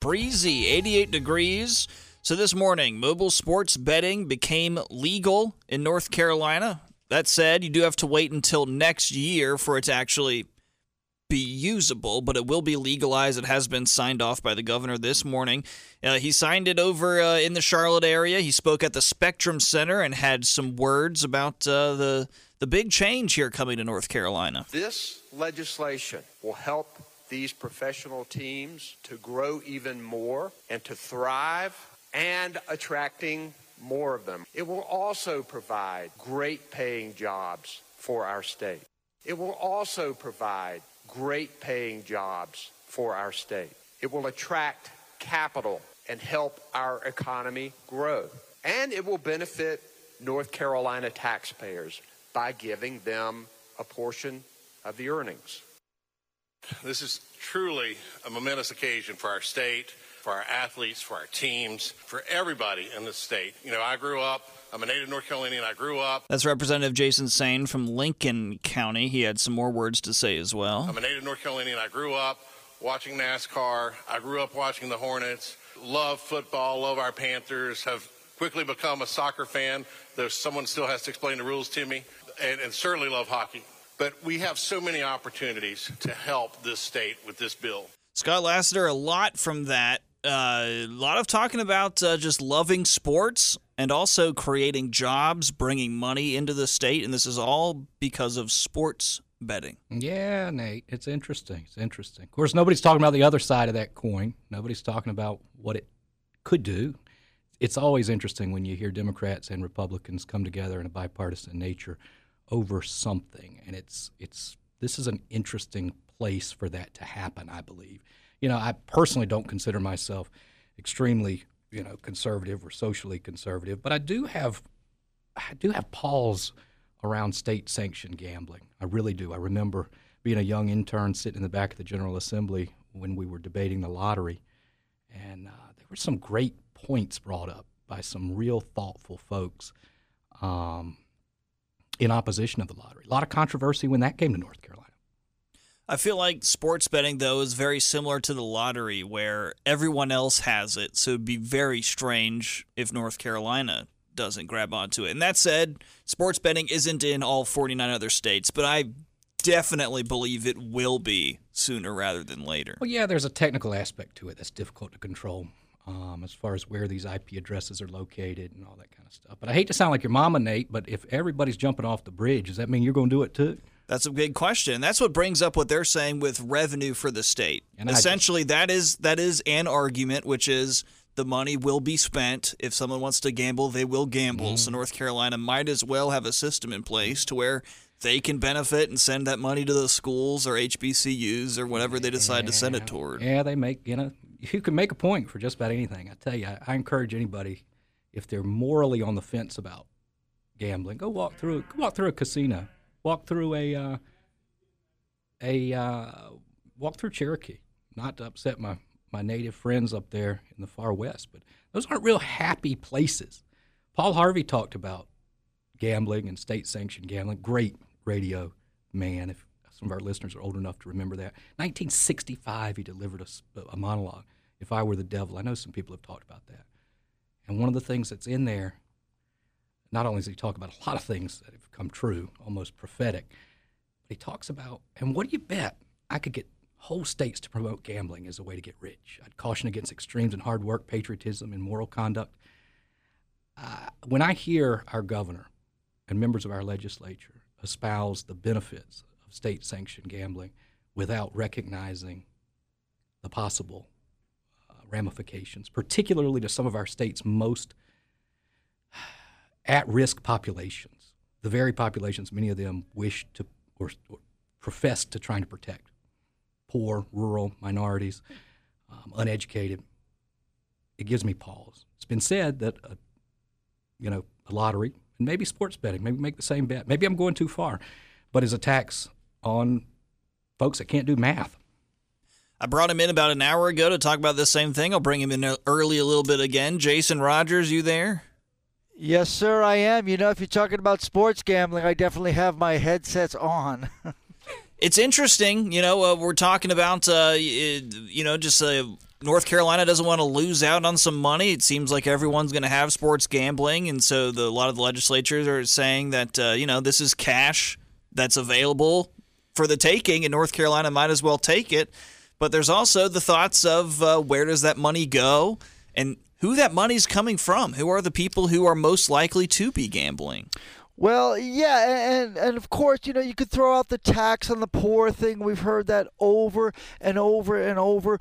breezy, 88 degrees. So this morning, mobile sports betting became legal in North Carolina. That said, you do have to wait until next year for it to actually be usable, but it will be legalized. It has been signed off by the governor this morning. Uh, he signed it over uh, in the Charlotte area. He spoke at the Spectrum Center and had some words about uh, the the big change here coming to North Carolina. This legislation will help these professional teams to grow even more and to thrive and attracting more of them. It will also provide great paying jobs for our state. It will also provide great paying jobs for our state. It will attract capital and help our economy grow. And it will benefit North Carolina taxpayers by giving them a portion of the earnings. This is truly a momentous occasion for our state, for our athletes, for our teams, for everybody in the state. You know, I grew up, I'm a native North Carolinian, I grew up. That's Representative Jason Saine from Lincoln County. He had some more words to say as well. I'm a native North Carolinian, I grew up watching NASCAR, I grew up watching the Hornets, love football, love our Panthers, have quickly become a soccer fan, though someone still has to explain the rules to me, and, and certainly love hockey. But we have so many opportunities to help this state with this bill. Scott Lassiter, a lot from that. Uh, a lot of talking about uh, just loving sports and also creating jobs, bringing money into the state. And this is all because of sports betting. Yeah, Nate, it's interesting. It's interesting. Of course, nobody's talking about the other side of that coin. Nobody's talking about what it could do. It's always interesting when you hear Democrats and Republicans come together in a bipartisan nature over something, and it's it's this is an interesting place for that to happen. I believe. You know, I personally don't consider myself extremely you know conservative or socially conservative, but I do have I do have pause around state sanctioned gambling. I really do. I remember being a young intern sitting in the back of the General Assembly when we were debating the lottery, and uh, there were some great points brought up by some real thoughtful folks. Um, in opposition of the lottery. A lot of controversy when that came to North Carolina. I feel like sports betting, though, is very similar to the lottery where everyone else has it. So it'd be very strange if North Carolina doesn't grab onto it. And that said, sports betting isn't in all 49 other states, but I definitely believe it will be sooner rather than later. Well, yeah, there's a technical aspect to it that's difficult to control um, as far as where these IP addresses are located and all that kind of stuff. But I hate to sound like your mama, Nate, but if everybody's jumping off the bridge, does that mean you're going to do it too? That's a big question. That's what brings up what they're saying with revenue for the state. And Essentially, that is that is an argument, which is the money will be spent. If someone wants to gamble, they will gamble. Mm-hmm. So North Carolina might as well have a system in place to where they can benefit and send that money to the schools or HBCUs or whatever they decide yeah, to send it toward. Yeah, they make you know you can make a point for just about anything. I tell you, I, I encourage anybody if they're morally on the fence about gambling, go walk through go walk through a casino, walk through a uh, a uh, walk through Cherokee. Not to upset my my native friends up there in the far west, but those aren't real happy places. Paul Harvey talked about gambling and state sanctioned gambling. Great radio man. If some of our listeners are old enough to remember that. 1965, he delivered a, a monologue, If I Were the Devil. I know some people have talked about that. And one of the things that's in there, not only does he talk about a lot of things that have come true, almost prophetic, but he talks about, and what do you bet? I could get whole states to promote gambling as a way to get rich. I'd caution against extremes in hard work, patriotism, and moral conduct. Uh, when I hear our governor and members of our legislature espouse the benefits state sanctioned gambling without recognizing the possible uh, ramifications, particularly to some of our state's most at risk populations, the very populations many of them wish to or, or profess to trying to protect poor, rural, minorities, um, uneducated. It gives me pause. It's been said that, a, you know, a lottery and maybe sports betting, maybe make the same bet. Maybe I'm going too far, but is a tax on folks that can't do math. I brought him in about an hour ago to talk about this same thing. I'll bring him in early a little bit again. Jason Rogers, you there? Yes, sir, I am. You know, if you're talking about sports gambling, I definitely have my headsets on. it's interesting. You know, uh, we're talking about, uh, you know, just uh, North Carolina doesn't want to lose out on some money. It seems like everyone's going to have sports gambling, and so the, a lot of the legislatures are saying that uh, you know this is cash that's available for the taking, and North Carolina might as well take it. But there's also the thoughts of uh, where does that money go, and who that money's coming from. Who are the people who are most likely to be gambling? Well, yeah, and and of course, you know, you could throw out the tax on the poor thing. We've heard that over and over and over.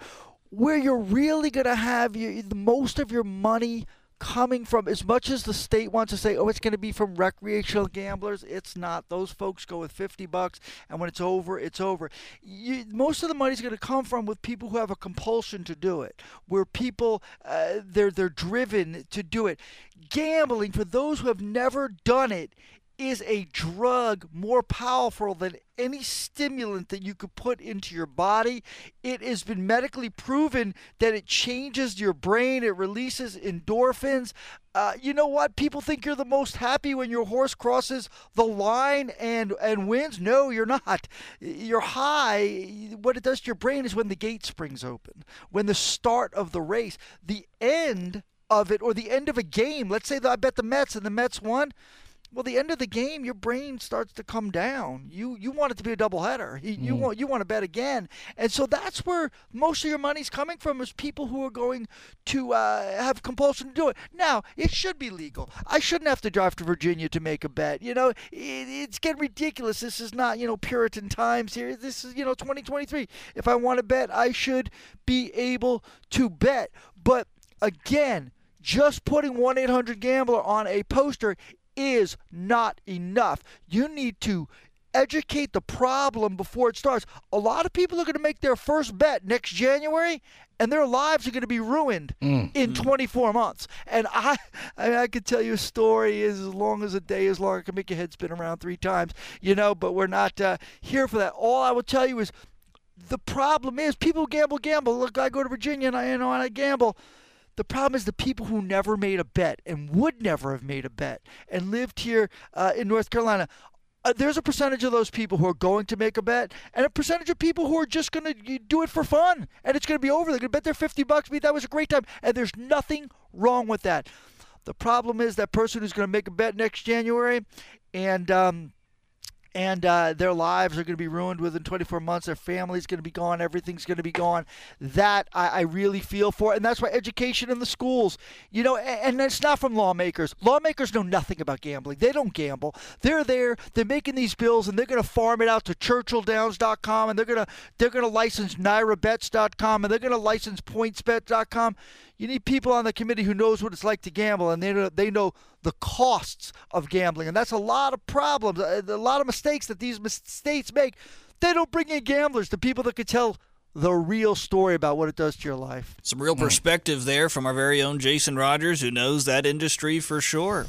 Where you're really going to have your, the most of your money coming from as much as the state wants to say oh it's going to be from recreational gamblers it's not. Those folks go with 50 bucks and when it's over it's over. You, most of the money is going to come from with people who have a compulsion to do it where people uh, they're they're driven to do it. Gambling for those who have never done it is a drug more powerful than any stimulant that you could put into your body. It has been medically proven that it changes your brain, it releases endorphins. Uh, you know what? People think you're the most happy when your horse crosses the line and, and wins. No, you're not. You're high. What it does to your brain is when the gate springs open, when the start of the race, the end of it, or the end of a game. Let's say that I bet the Mets and the Mets won well, the end of the game, your brain starts to come down. You you want it to be a doubleheader. You, you mm. want you want to bet again, and so that's where most of your money's coming from is people who are going to uh, have compulsion to do it. Now, it should be legal. I shouldn't have to drive to Virginia to make a bet. You know, it, it's getting ridiculous. This is not you know Puritan times here. This is you know 2023. If I want to bet, I should be able to bet. But again, just putting 1 800 Gambler on a poster is not enough. You need to educate the problem before it starts. A lot of people are going to make their first bet next January and their lives are going to be ruined mm. in 24 months. And I, I, I could tell you a story as long as a day is long. I can make your head spin around three times, you know. But we're not uh, here for that. All I will tell you is the problem is people gamble, gamble. Look, I go to Virginia and I, you know, and I gamble. The problem is the people who never made a bet and would never have made a bet and lived here uh, in North Carolina. Uh, there's a percentage of those people who are going to make a bet, and a percentage of people who are just going to do it for fun, and it's going to be over. They're going to bet their 50 bucks. Be that was a great time, and there's nothing wrong with that. The problem is that person who's going to make a bet next January, and um, and uh, their lives are going to be ruined within 24 months. Their family's going to be gone. Everything's going to be gone. That I, I, really feel for, and that's why education in the schools, you know, and, and it's not from lawmakers. Lawmakers know nothing about gambling. They don't gamble. They're there. They're making these bills, and they're going to farm it out to ChurchillDowns.com, and they're going to they're going to license NYRABets.com, and they're going to license PointsBet.com. You need people on the committee who knows what it's like to gamble, and they know, they know the costs of gambling, and that's a lot of problems, uh, a lot of mistakes that these states make. They don't bring in gamblers, the people that could tell the real story about what it does to your life. Some real perspective there from our very own Jason Rogers, who knows that industry for sure.